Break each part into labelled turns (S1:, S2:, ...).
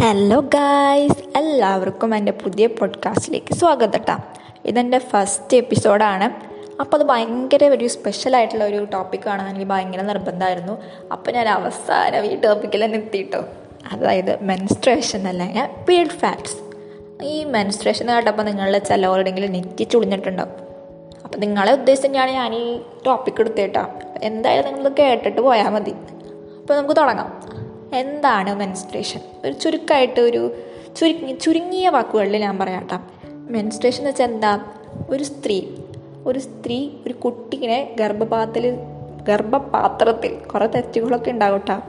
S1: Hello guys എല്ലാവർക്കും എന്റെ പുതിയ പോഡ്കാസ്റ്റിലേക്ക് സ്വാഗതം കേട്ടോ ഇതെന്റെ ഫസ്റ്റ് എപ്പിസോഡാണ് അപ്പോൾ അത് ഭയങ്കര ഒരു സ്പെഷ്യലായിട്ടുള്ള ഒരു ടോപ്പിക്കാണ് എനിക്ക് ഭയങ്കര നിർബന്ധമായിരുന്നു. അപ്പോൾ ഞാൻ അവസാനം ഈ ടോപ്പിക്കിൽ തന്നെ എത്തിയിട്ടോ അതായത് മെൻസ്ട്രേഷൻ അല്ലെങ്കിൽ പീരിയഡ് ഫാക്ട്സ് ഈ മെൻസ്ട്രേഷൻ കേട്ടപ്പോൾ നിങ്ങളിൽ ചിലവരുടെങ്കിലും നെറ്റി ചുളിഞ്ഞിട്ടുണ്ടാവും. അപ്പോൾ നിങ്ങളെ ഉദ്ദേശിച്ചാണ് ഞാൻ ഈ ടോപ്പിക്ക് എടുത്തേട്ടാ എന്തായാലും നിങ്ങളത് കേട്ടിട്ട് പോയാൽ മതി. അപ്പോൾ നമുക്ക് തുടങ്ങാം. എന്താണ് മെൻസ്ട്രേഷൻ ഒരു ചുരുക്കമായിട്ട് ഒരു ചുരുങ്ങി ചുരുങ്ങിയ വാക്കുകളിൽ ഞാൻ പറയാട്ടോ മെൻസ്ട്രേഷൻ എന്ന് വെച്ചാൽ എന്താ? ഒരു സ്ത്രീ ഒരു സ്ത്രീ ഒരു കുട്ടീനെ ഗർഭപാത്രത്തിൽ ഗർഭപാത്രത്തിൽ കുറേ തെറ്റുകളൊക്കെ ഉണ്ടാകും കേട്ടോ.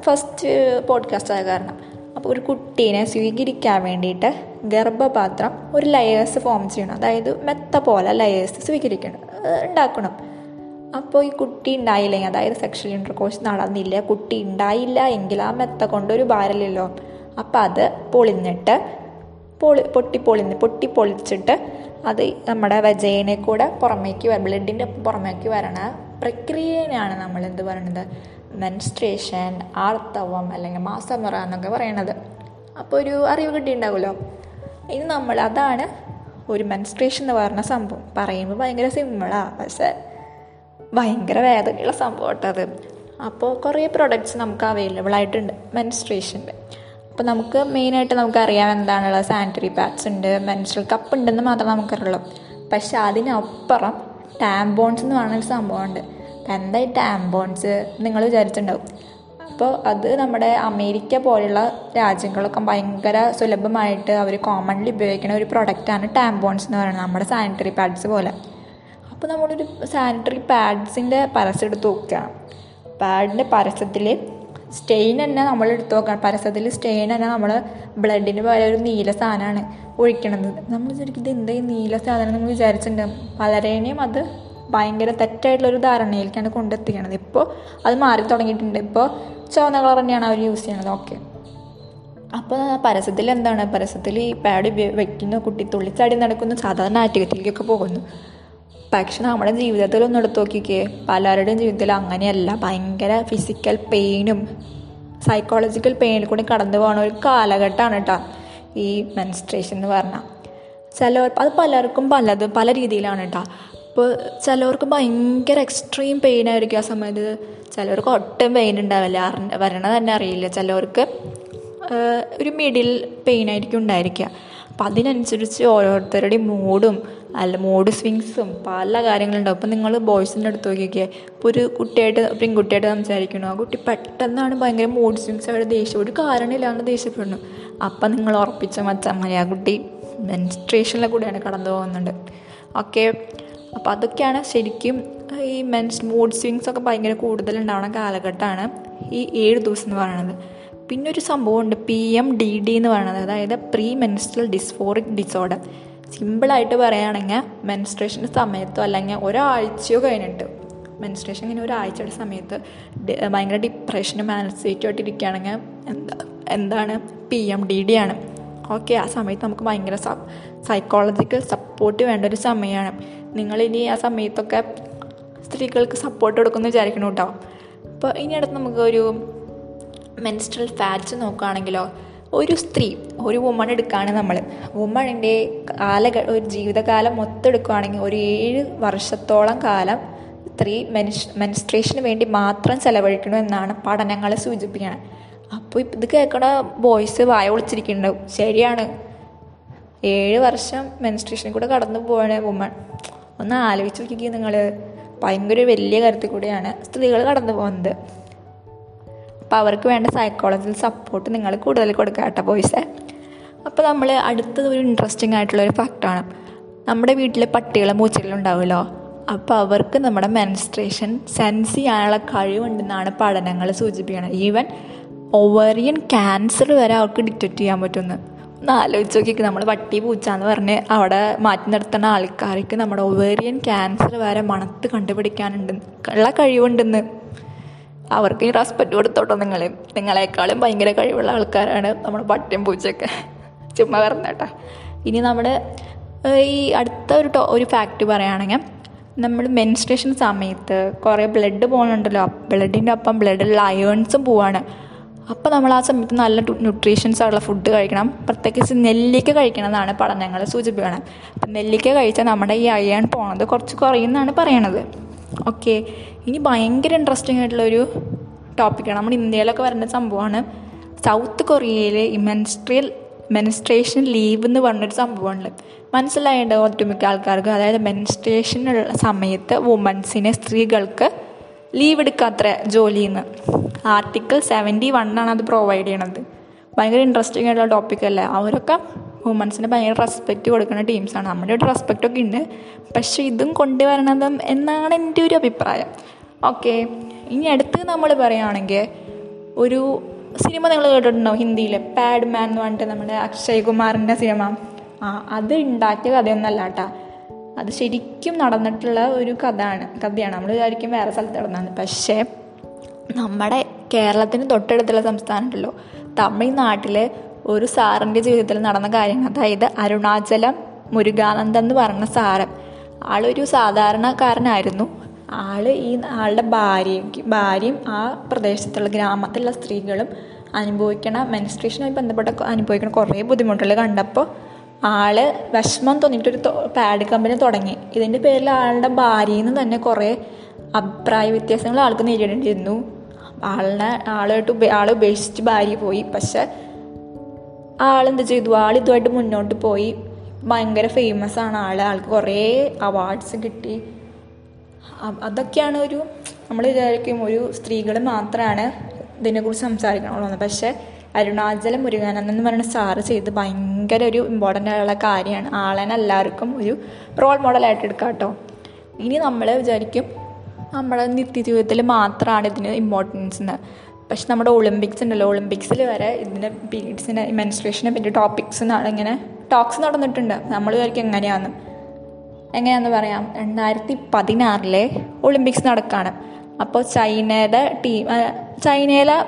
S1: ഫസ്റ്റ് പോഡ്കാസ്റ്റ് ആയ കാരണം. അപ്പോൾ ഒരു കുട്ടീനെ സ്വീകരിക്കാൻ വേണ്ടിയിട്ട് ഗർഭപാത്രം ഒരു ലയേഴ്സ് ഫോം ചെയ്യണം. അതായത് മെത്ത പോലെ ലയേഴ്സ് സ്വീകരിക്കണം. ഉണ്ടാക്കണം. അപ്പോൾ ഈ കുട്ടി ഉണ്ടായില്ലെങ്കിൽ അതായത് സെക്ഷൽ ഇന്റർകോഴ്സ് നടന്നില്ല. കുട്ടി ഉണ്ടായില്ല എങ്കിൽ ആ മെത്ത കൊണ്ടൊരു ഭാരമില്ലല്ലോ. അപ്പം അത് പൊളിഞ്ഞിട്ട് പൊളി പൊട്ടി പൊളിഞ്ഞ് പൊട്ടി പൊളിച്ചിട്ട് അത് നമ്മുടെ വജയനെ കൂടെ പുറമേക്ക് ബ്ലഡിന്റെ പുറമേക്ക് വരണ പ്രക്രിയയാണ് നമ്മൾ എന്ത് പറയണത്? മെൻസ്ട്രേഷൻ ആർത്തവം അല്ലെങ്കിൽ മാസമുറ എന്നൊക്കെ പറയണത്. അപ്പോൾ ഒരു അറിവ് കിട്ടിയിട്ടുണ്ടാവുമല്ലോ. ഇനി നമ്മൾ അതാണ് ഒരു മെൻസ്ട്രേഷൻ എന്ന് പറയുന്ന സംഭവം. പറയുമ്പോൾ ഭയങ്കര സിമ്പിളാണ് പക്ഷേ ഭയങ്കര വേദനയുള്ള സംഭവം അത് അപ്പോൾ കുറേ പ്രൊഡക്ട്സ് നമുക്ക് അവൈലബിൾ ആയിട്ടുണ്ട് മെൻസ്ട്രേഷന്റെ അപ്പോൾ നമുക്ക് മെയിനായിട്ട് നമുക്കറിയാം എന്താണുള്ളത്. സാനിറ്ററി പാഡ്സ് ഉണ്ട് മെൻസ്ട്രൽ കപ്പ് ഉണ്ടെന്ന് മാത്രമേ നമുക്കറിയുള്ളൂ. പക്ഷേ അതിനപ്പുറം ടാംബോൺസ് എന്ന് പറഞ്ഞൊരു സംഭവമുണ്ട്. എന്താ ഈ ടാംബോൺസ് നിങ്ങൾ വിചാരിച്ചിട്ടുണ്ടാവും. അപ്പോൾ അത് നമ്മുടെ അമേരിക്ക പോലുള്ള രാജ്യങ്ങളൊക്കെ ഭയങ്കര സുലഭമായിട്ട് അവർ കോമൺലി ഉപയോഗിക്കുന്ന ഒരു പ്രൊഡക്റ്റാണ് ടാംബോൺസ് എന്ന് പറയുന്നത്. നമ്മുടെ സാനിറ്ററി പാഡ്സ് പോലെ. അപ്പോൾ നമ്മളൊരു സാനിറ്ററി പാഡ്സിന്റെ പരസ്യം എടുത്ത് നോക്കുകയാണ് പാഡിന്റെ പരസ്യത്തിൽ സ്റ്റെയിൻ തന്നെ നമ്മൾ എടുത്ത് നോക്കണം. പരസ്യത്തിൽ സ്റ്റെയിൻ തന്നെ നമ്മൾ ബ്ലഡിന് പോലെ ഒരു നീല സാധനമാണ് ഒഴിക്കണത്. നമ്മൾ ശരിക്കും ഇത് എന്താ ഈ നീല സാധനം നമ്മൾ വിചാരിച്ചിട്ടുണ്ട്. പലരേനെയും അത് ഭയങ്കര തെറ്റായിട്ടുള്ളൊരു ധാരണയിലേക്കാണ് കൊണ്ടെത്തിക്കണത്. ഇപ്പോൾ അത് മാറി തുടങ്ങിയിട്ടുണ്ട്. ഇപ്പോൾ ചുവന്ന കളർ തന്നെയാണ് അവർ യൂസ് ചെയ്യണത്. ഓക്കെ അപ്പോൾ പരസ്യത്തിൽ എന്താണ് പരസ്യത്തിൽ ഈ പാഡ് വെക്കുന്ന. കുട്ടി തുള്ളിച്ചാടി നടക്കുന്നു. സാധാരണ ആറ്റുകത്തിലേക്കൊക്കെ പോകുന്നു. പക്ഷെ നമ്മുടെ ജീവിതത്തിൽ ഒന്ന് എടുത്ത് നോക്കിക്കേ. പലരുടെയും ജീവിതത്തിൽ അങ്ങനെയല്ല. ഭയങ്കര ഫിസിക്കൽ പെയിനും സൈക്കോളജിക്കൽ പെയിനിൽ കൂടി കടന്നു പോകുന്ന ഒരു കാലഘട്ടമാണ് കേട്ടോ ഈ മെൻസ്ട്രേഷൻ എന്ന് പറഞ്ഞാൽ ചിലവർ അത് പലർക്കും പലത് പല രീതിയിലാണ് കേട്ടോ. ഇപ്പോൾ ചിലവർക്ക് ഭയങ്കര എക്സ്ട്രീം പെയിൻ ആയിരിക്കും ആ സമയത്ത്. ചിലവർക്ക് ഒട്ടും പെയിൻ ഉണ്ടാവില്ല. വരണത് തന്നെ അറിയില്ല. ചിലവർക്ക് ഒരു മിഡിൽ പെയിൻ ആയിരിക്കും ഉണ്ടായിരിക്കുക. അപ്പം അതിനനുസരിച്ച് ഓരോരുത്തരുടെയും മൂഡും അല്ല മൂഡ് സ്വിങ്സും പല കാര്യങ്ങളുണ്ടാവും അപ്പം നിങ്ങൾ ബോയ്സിന്റെ അടുത്ത് നോക്കിയൊക്കെ ഇപ്പോൾ ഒരു കുട്ടിയായിട്ട് പെൺകുട്ടിയായിട്ട് സംസാരിക്കണോ ആ കുട്ടി പെട്ടെന്നാണ് ഭയങ്കര മൂഡ് സ്വിങ്സ് അവിടെ ദേഷ്യം. ഒരു കാരണമില്ലാണ്ട് ദേഷ്യപ്പെടുന്നു. അപ്പം നിങ്ങൾ ഉറപ്പിച്ച മച്ചമ്മ ആ കുട്ടി മെൻസ്ട്രേഷനിലെ കൂടെയാണ് കടന്നു പോകുന്നുണ്ട് ഓക്കെ? അപ്പോൾ അതൊക്കെയാണ് ശരിക്കും ഈ മെൻസ് മൂഡ് സ്വിങ്സ് ഒക്കെ ഭയങ്കര കൂടുതലുണ്ടാവുന്ന കാലഘട്ടമാണ് ഈ ഏഴ് ദിവസം എന്ന് പറയുന്നത്. പിന്നെ ഒരു സംഭവമുണ്ട് പി എം ഡി ഡി എന്ന് പറയുന്നത്. അതായത് പ്രീ മെൻസ്ട്രൽ ഡിസ്ഫോറിക് ഡിസോർഡർ. സിമ്പിളായിട്ട് പറയുകയാണെങ്കിൽ മെൻസ്ട്രേഷന്റെ സമയത്തോ അല്ലെങ്കിൽ ഒരാഴ്ചയോ കഴിഞ്ഞിട്ട് മെൻസ്ട്രേഷൻ ഇങ്ങനെ ഒരാഴ്ചയുടെ സമയത്ത് ഭയങ്കര ഡിപ്രഷനും ആൻസൈറ്റിയും ആയിട്ട് ഇരിക്കുകയാണെങ്കിൽ എന്താ എന്താണ്? പി എം ഡി ഡി ആണ്. ഓക്കെ ആ സമയത്ത് നമുക്ക് ഭയങ്കര സൈക്കോളജിക്കൽ സപ്പോർട്ട് വേണ്ട ഒരു സമയമാണ്. നിങ്ങളിനി ആ സമയത്തൊക്കെ സ്ത്രീകൾക്ക് സപ്പോർട്ട് കൊടുക്കുമെന്ന് വിചാരിക്കണം കേട്ടോ അപ്പോൾ ഇനി അടുത്ത് നമുക്ക് ഒരു മെൻസ്ട്രൽ ഫാറ്റ്സ് നോക്കുകയാണെങ്കിലോ ഒരു സ്ത്രീ ഒരു വുമൺ എടുക്കുകയാണ് നമ്മൾ വുമണിന്റെ കാല ഒരു ജീവിതകാലം മൊത്തം എടുക്കുകയാണെങ്കിൽ ഒരു ഏഴ് വർഷത്തോളം കാലം സ്ത്രീ മെൻസ് മെൻസ്ട്രേഷന് വേണ്ടി മാത്രം ചെലവഴിക്കണമെന്നാണ് പഠനങ്ങൾ സൂചിപ്പിക്കുന്നത് അപ്പോൾ ഇത് കേൾക്കണ ബോയ്സ് വായ ഒളിച്ചിരിക്കുന്നുണ്ടാവും ശരിയാണ്. ഏഴ് വർഷം മെൻസ്ട്രേഷനിൽ കൂടെ കടന്നു പോവാണ് വുമൺ ഒന്ന് ആലോചിച്ച് നോക്കിക്കുക നിങ്ങൾ ഭയങ്കര വലിയ കാര്യത്തിൽ കൂടെയാണ് സ്ത്രീകൾ കടന്നു പോകുന്നത്. അപ്പോൾ അവർക്ക് വേണ്ട സൈക്കോളജിക്കൽ സപ്പോർട്ട് നിങ്ങൾ കൂടുതൽ കൊടുക്കുക കേട്ടോ ബോയ്സെ അപ്പോൾ നമ്മൾ അടുത്തത് ഒരു ഇൻട്രസ്റ്റിംഗ് ആയിട്ടുള്ളൊരു ഫാക്റ്റാണ് നമ്മുടെ വീട്ടിൽ പട്ടികളും പൂച്ചകളും ഉണ്ടാവുമല്ലോ. അപ്പോൾ അവർക്ക് നമ്മുടെ മെൻസ്ട്രേഷൻ സെൻസ് ചെയ്യാനുള്ള കഴിവുണ്ടെന്നാണ് പഠനങ്ങൾ സൂചിപ്പിക്കുന്നത് ഈവൻ ഓവറിയൻ ക്യാൻസർ വരെ അവർക്ക് ഡിറ്റക്റ്റ് ചെയ്യാൻ പറ്റുമെന്ന് ഒന്ന് ആലോചിച്ച് നോക്കിയിട്ട് നമ്മൾ പട്ടി പൂച്ച എന്ന് പറഞ്ഞ് അവിടെ മാറ്റി നിർത്തുന്ന ആൾക്കാർക്ക് നമ്മുടെ ഒവേറിയൻ ക്യാൻസർ വരെ മണത്ത് കണ്ടുപിടിക്കാനുണ്ട് ഉള്ള കഴിവുണ്ടെന്ന്. അവർക്ക് ഈ റെസ്പെക്റ്റ് കൊടുത്തോട്ടോ നിങ്ങൾ നിങ്ങളെക്കാളും ഭയങ്കര കഴിവുള്ള ആൾക്കാരാണ് നമ്മൾ പട്ടിയും പൂച്ചയൊക്കെ. ചുമ്മാ പറഞ്ഞേട്ടാ. ഇനി നമ്മുടെ ഈ അടുത്ത ഒരു ടോ ഒരു ഫാക്റ്റ് പറയുകയാണെങ്കിൽ നമ്മൾ മെൻസ്ട്രേഷൻ സമയത്ത് കുറേ ബ്ലഡ് പോകുന്നുണ്ടല്ലോ ബ്ലഡിന്റെ ഒപ്പം ബ്ലഡിലുള്ള അയേൺസും പോവാണ്. അപ്പോൾ നമ്മൾ ആ സമയത്ത് നല്ല ന്യൂട്രീഷൻസ് ഉള്ള ഫുഡ് കഴിക്കണം. പ്രത്യേകിച്ച് നെല്ലിക്ക കഴിക്കണം എന്നാണ് പഠനങ്ങൾ സൂചിപ്പിക്കണം അപ്പം നെല്ലിക്ക കഴിച്ചാൽ നമ്മുടെ ഈ അയേൺ പോണത് കുറച്ച് കുറയുമെന്നാണ് പറയണത്. ഓക്കെ ഇനി ഭയങ്കര ഇൻട്രസ്റ്റിംഗ് ആയിട്ടുള്ളൊരു ടോപ്പിക്കാണ് നമ്മുടെ ഇന്ത്യയിലൊക്കെ വരുന്ന സംഭവമാണ് സൗത്ത് കൊറിയയിലെ മെൻസ്ട്രിയൽ മെൻസ്ട്രേഷൻ ലീവ് എന്ന് പറഞ്ഞൊരു സംഭവമുണ്ട് മനസ്സിലായേണ്ട ഒട്ടുമിക്ക ആൾക്കാർക്ക്? അതായത് മെൻസ്ട്രേഷനുള്ള സമയത്ത് വുമൻസിനെ സ്ത്രീകൾക്ക് ലീവ് എടുക്കാത്ര ജോലിയിൽ നിന്ന് ആർട്ടിക്കിൾ സെവന്റി വണ്ണാണ് അത് പ്രൊവൈഡ് ചെയ്യണത്. ഭയങ്കര ഇൻട്രസ്റ്റിംഗ് ആയിട്ടുള്ള ടോപ്പിക്കല്ലേ അവരൊക്കെ വുമൻസിന് ഭയങ്കര റെസ്പെക്റ്റ് കൊടുക്കുന്ന ടീംസാണ് നമ്മുടെ ഒരു റെസ്പെക്റ്റൊക്കെ ഉണ്ട്. പക്ഷേ ഇതും കൊണ്ടുവരണതും എന്നാണ് എന്റെ ഒരു അഭിപ്രായം. ഓക്കെ ഇനി അടുത്ത് നമ്മൾ പറയുകയാണെങ്കിൽ ഒരു സിനിമ നിങ്ങൾ കേട്ടിട്ടുണ്ടോ ഹിന്ദിയിൽ പാഡ് മാൻ എന്ന് പറഞ്ഞിട്ട് നമ്മുടെ അക്ഷയ് കുമാറിന്റെ സിനിമ ആ അത് ഉണ്ടാക്കിയ കഥയൊന്നല്ല കേട്ടോ. അത് ശരിക്കും നടന്നിട്ടുള്ള ഒരു കഥയാണ് കഥയാണ്. നമ്മൾ വിചാരിക്കും വേറെ സ്ഥലത്ത് നടന്നതാണ് പക്ഷേ നമ്മുടെ കേരളത്തിന് തൊട്ടടുത്തുള്ള സംസ്ഥാനമുണ്ടല്ലോ. തമിഴ്നാട്ടിൽ ഒരു സാറിന്റെ ജീവിതത്തിൽ നടന്ന കാര്യങ്ങൾ. അതായത് അരുണാചലം മുരുകാനന്ദൻ എന്ന് പറഞ്ഞ സാറ് ആളൊരു സാധാരണക്കാരനായിരുന്നു. ആൾ ഈ ആളുടെ ഭാര്യയ്ക്ക് ഭാര്യയും ആ പ്രദേശത്തുള്ള ഗ്രാമത്തിലുള്ള സ്ത്രീകളും അനുഭവിക്കണ മെൻസ്ട്രേഷനുമായി ബന്ധപ്പെട്ട അനുഭവിക്കണ കുറേ ബുദ്ധിമുട്ടുകൾ കണ്ടപ്പോൾ ആൾ വിഷമം തോന്നിയിട്ടൊരു പാഡ് കമ്പനി തുടങ്ങി. ഇതിന്റെ പേരിൽ ആളുടെ ഭാര്യയിൽ നിന്ന് തന്നെ കുറേ അഭിപ്രായ വ്യത്യാസങ്ങൾ ആൾക്ക് നേരിടേണ്ടിയിരുന്നു. ആളിനെ ആളായിട്ട് ആളെ ഉപേക്ഷിച്ച് ഭാര്യ പോയി. പക്ഷെ ആളെന്ത് ചെയ്തു? ആൾ ഇതുമായിട്ട് മുന്നോട്ട് പോയി. ഭയങ്കര ഫേമസ് ആണ് ആൾ ആൾക്ക് കുറേ അവാർഡ്സ് കിട്ടി. അതൊക്കെയാണ് ഒരു നമ്മൾ വിചാരിക്കും ഒരു സ്ത്രീകൾ മാത്രമാണ് ഇതിനെക്കുറിച്ച് സംസാരിക്കണമെന്ന് പക്ഷേ അരുണാചല മുരുകാനന്ദൻ എന്ന് പറയുന്ന സാറ് ചെയ്ത് ഭയങ്കര ഒരു ഇമ്പോർട്ടന്റ് ആയുള്ള കാര്യമാണ്. ആളെന്നെ എല്ലാവർക്കും ഒരു റോൾ മോഡലായിട്ട് എടുക്കാം കേട്ടോ. ഇനി നമ്മൾ വിചാരിക്കും നമ്മുടെ നിത്യജീവിതത്തിൽ മാത്രമാണ് ഇതിന് ഇമ്പോർട്ടൻസ് എന്ന് പക്ഷെ നമ്മുടെ ഒളിമ്പിക്സ് ഉണ്ടല്ലോ. ഒളിമ്പിക്സിൽ വരെ ഇതിന്റെ പീരീഡ്സിനെ മെൻസ്ട്രേഷനെ പറ്റി ടോപ്പിക്സ് ഇങ്ങനെ ടോക്സ് നടന്നിട്ടുണ്ട്. നമ്മൾ വിചാരിക്കും എങ്ങനെയാണെന്ന് എങ്ങനെയാണെന്ന് പറയാം. രണ്ടായിരത്തി പതിനാറിലെ ഒളിമ്പിക്സ് നടക്കുകയാണ് അപ്പോൾ ചൈനയുടെ ടീം ചൈനയിലെ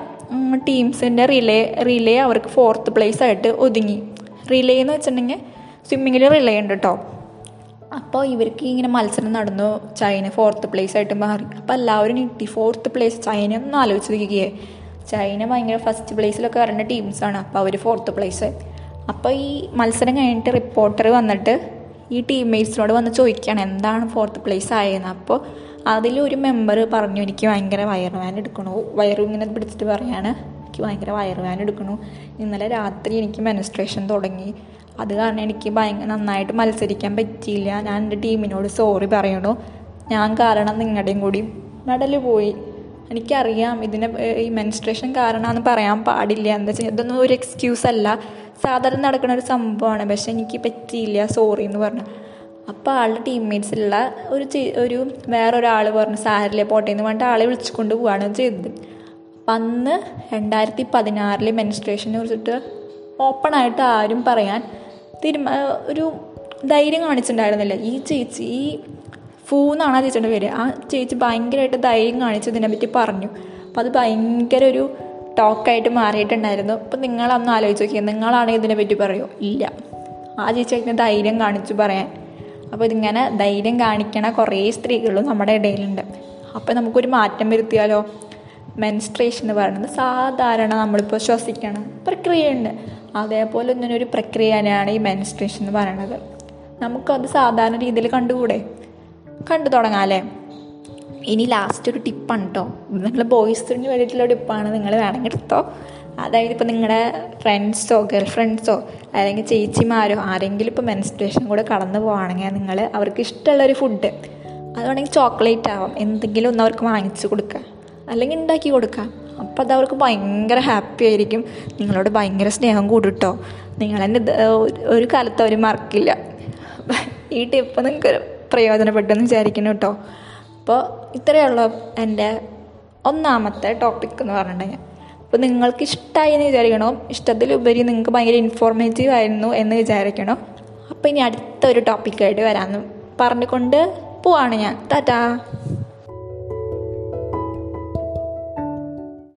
S1: ടീംസിന്റെ റിലേ റിലേ അവർക്ക് ഫോർത്ത് പ്ലേസ് ആയിട്ട് ഒതുങ്ങി. റിലേ എന്ന് വെച്ചിട്ടുണ്ടെങ്കിൽ സ്വിമ്മിങ്ങിൽ റിലേ ഉണ്ട് കേട്ടോ അപ്പോൾ ഇവർക്ക് ഇങ്ങനെ മത്സരം നടന്നു ചൈന ഫോർത്ത് പ്ലേസ് ആയിട്ട് മാറി. അപ്പോൾ എല്ലാവരും കിട്ടി ഫോർത്ത് പ്ലേസ് ചൈന ഒന്ന് ആലോചിച്ച് ചൈന ഭയങ്കര ഫസ്റ്റ് പ്ലേസിലൊക്കെ വരേണ്ട ടീംസാണ് അപ്പോൾ അവർ ഫോർത്ത് പ്ലേസ് അപ്പോൾ ഈ മത്സരം കഴിഞ്ഞിട്ട് റിപ്പോർട്ടർ വന്നിട്ട് ഈ ടീംമേറ്റ്സിനോട് വന്ന് ചോദിക്കുകയാണ് എന്താണ് ഫോർത്ത് പ്ലേസ് ആയതെന്ന് അപ്പോൾ അതിലൊരു മെമ്പർ പറഞ്ഞു എനിക്ക് ഭയങ്കര വയർ വാൻ എടുക്കണു. വയറും ഇങ്ങനെ പിടിച്ചിട്ട് പറയാണ് എനിക്ക് ഭയങ്കര വയർ വാൻ എടുക്കണു. ഇന്നലെ രാത്രി എനിക്ക് മെനസ്ട്രേഷൻ തുടങ്ങി. അത് കാരണം എനിക്ക് ഭയങ്കര നന്നായിട്ട് മത്സരിക്കാൻ പറ്റിയില്ല. ഞാൻ എന്റെ ടീമിനോട് സോറി പറയണു. ഞാൻ കാരണം നിങ്ങളുടെയും കൂടി മെഡൽ പോയി. എനിക്കറിയാം ഇതിനെ ഈ മെൻസ്ട്രേഷൻ കാരണമാണെന്ന് പറയാൻ പാടില്ല. എന്താ വെച്ചാൽ ഇതൊന്നും ഒരു എക്സ്ക്യൂസ് അല്ല. സാധാരണ നടക്കുന്ന ഒരു സംഭവമാണ്. പക്ഷെ എനിക്ക് പറ്റിയില്ല. സോറി എന്ന് പറഞ്ഞു. അപ്പോൾ ആളുടെ ടീംമേറ്റ്സിലുള്ള ഒരു ഒരു വേറൊരാൾ പറഞ്ഞു സാരിലെ പോട്ടെ എന്ന് പറഞ്ഞിട്ട് ആളെ വിളിച്ചുകൊണ്ട് പോവുകയാണ് ചെയ്തത്. അപ്പം അന്ന് രണ്ടായിരത്തി പതിനാറിൽ മെൻസ്ട്രേഷനെ കുറിച്ചിട്ട് ഓപ്പണായിട്ട് ആരും പറയാൻ തീരുമാ ഒരു ധൈര്യം കാണിച്ചിട്ടുണ്ടായിരുന്നില്ല. ഈ ചേച്ചി ഈ ഫൂ എന്നാണ് ആ ചേച്ചിയുടെ പേര്. ആ ചേച്ചി ഭയങ്കരമായിട്ട് ധൈര്യം കാണിച്ച് ഇതിനെപ്പറ്റി പറഞ്ഞു. അപ്പോൾ അത് ഭയങ്കര ഒരു ടോക്കായിട്ട് മാറിയിട്ടുണ്ടായിരുന്നു. അപ്പം നിങ്ങളൊന്ന് ആലോചിച്ച് നോക്കിയാൽ നിങ്ങളാണെങ്കിൽ ഇതിനെപ്പറ്റി പറയുമോ ഇല്ല. ആ ചേച്ചി അതിന് ധൈര്യം കാണിച്ചു പറയാൻ. അപ്പോൾ ഇതിങ്ങനെ ധൈര്യം കാണിക്കണ കുറേ സ്ത്രീകളും നമ്മുടെ ഇടയിലുണ്ട്. അപ്പോൾ നമുക്കൊരു മാറ്റം വരുത്തിയാലോ? മെൻസ്ട്രേഷൻ എന്ന് പറയുന്നത് സാധാരണ നമ്മളിപ്പോൾ ശ്വസിക്കണ. പ്രക്രിയയുണ്ട്. അതേപോലെ ഒന്നിനൊരു ഒരു പ്രക്രിയ തന്നെയാണ് ഈ മെൻസ്ട്രേഷൻ എന്ന് പറയുന്നത് നമുക്കത് സാധാരണ രീതിയിൽ കണ്ടുകൂടെ? കണ്ടു തുടങ്ങാം അല്ലേ? ഇനി ലാസ്റ്റ് ഒരു ടിപ്പാണ് കേട്ടോ നിങ്ങൾ ബോയ്സിന് വേണ്ടിയിട്ടുള്ള ടിപ്പാണ് നിങ്ങൾ വേണമെങ്കിൽ എടുത്തോ. അതായത് ഇപ്പോൾ നിങ്ങളുടെ ഫ്രണ്ട്സോ ഗേൾ ഫ്രണ്ട്സോ അല്ലെങ്കിൽ ചേച്ചിമാരോ ആരെങ്കിലും ഇപ്പോൾ മെൻസ്ട്രേഷൻ കൂടെ കടന്നു പോവുകയാണെങ്കിൽ നിങ്ങൾ അവർക്ക് ഇഷ്ടമുള്ളൊരു ഫുഡ് അതുകൊണ്ടെങ്കിൽ ചോക്ലേറ്റ് ആവാം. എന്തെങ്കിലും ഒന്ന് അവർക്ക് വാങ്ങിച്ചു കൊടുക്കുക അല്ലെങ്കിൽ ഉണ്ടാക്കി കൊടുക്കാം. അപ്പോൾ അത് അവർക്ക് ഭയങ്കര ഹാപ്പി ആയിരിക്കും. നിങ്ങളോട് ഭയങ്കര സ്നേഹം കൂടുട്ടോ നിങ്ങളെന്നെ ഒരു കാലത്ത് അവർ മറക്കില്ല. ഈ ടിപ്പ് നിങ്ങൾക്ക് പ്രയോജനപ്പെട്ടെന്ന് വിചാരിക്കുന്നു കേട്ടോ അപ്പോൾ ഇത്രയേ ഉള്ളൂ എന്റെ ഒന്നാമത്തെ ടോപ്പിക് എന്ന് പറഞ്ഞിട്ടുണ്ടെങ്കിൽ. അപ്പോൾ നിങ്ങൾക്ക് ഇഷ്ടമായി എന്ന് വിചാരിക്കണോ? ഇഷ്ടത്തിലുപരി നിങ്ങൾക്ക് ഭയങ്കര ഇൻഫോർമേറ്റീവ് ആയിരുന്നു എന്ന് വിചാരിക്കണോ? അപ്പോൾ ഇനി അടുത്തൊരു ടോപ്പിക്കായിട്ട് വരാമെന്ന് പറഞ്ഞുകൊണ്ട് പോവാണ് ഞാൻ. ടാറ്റാ.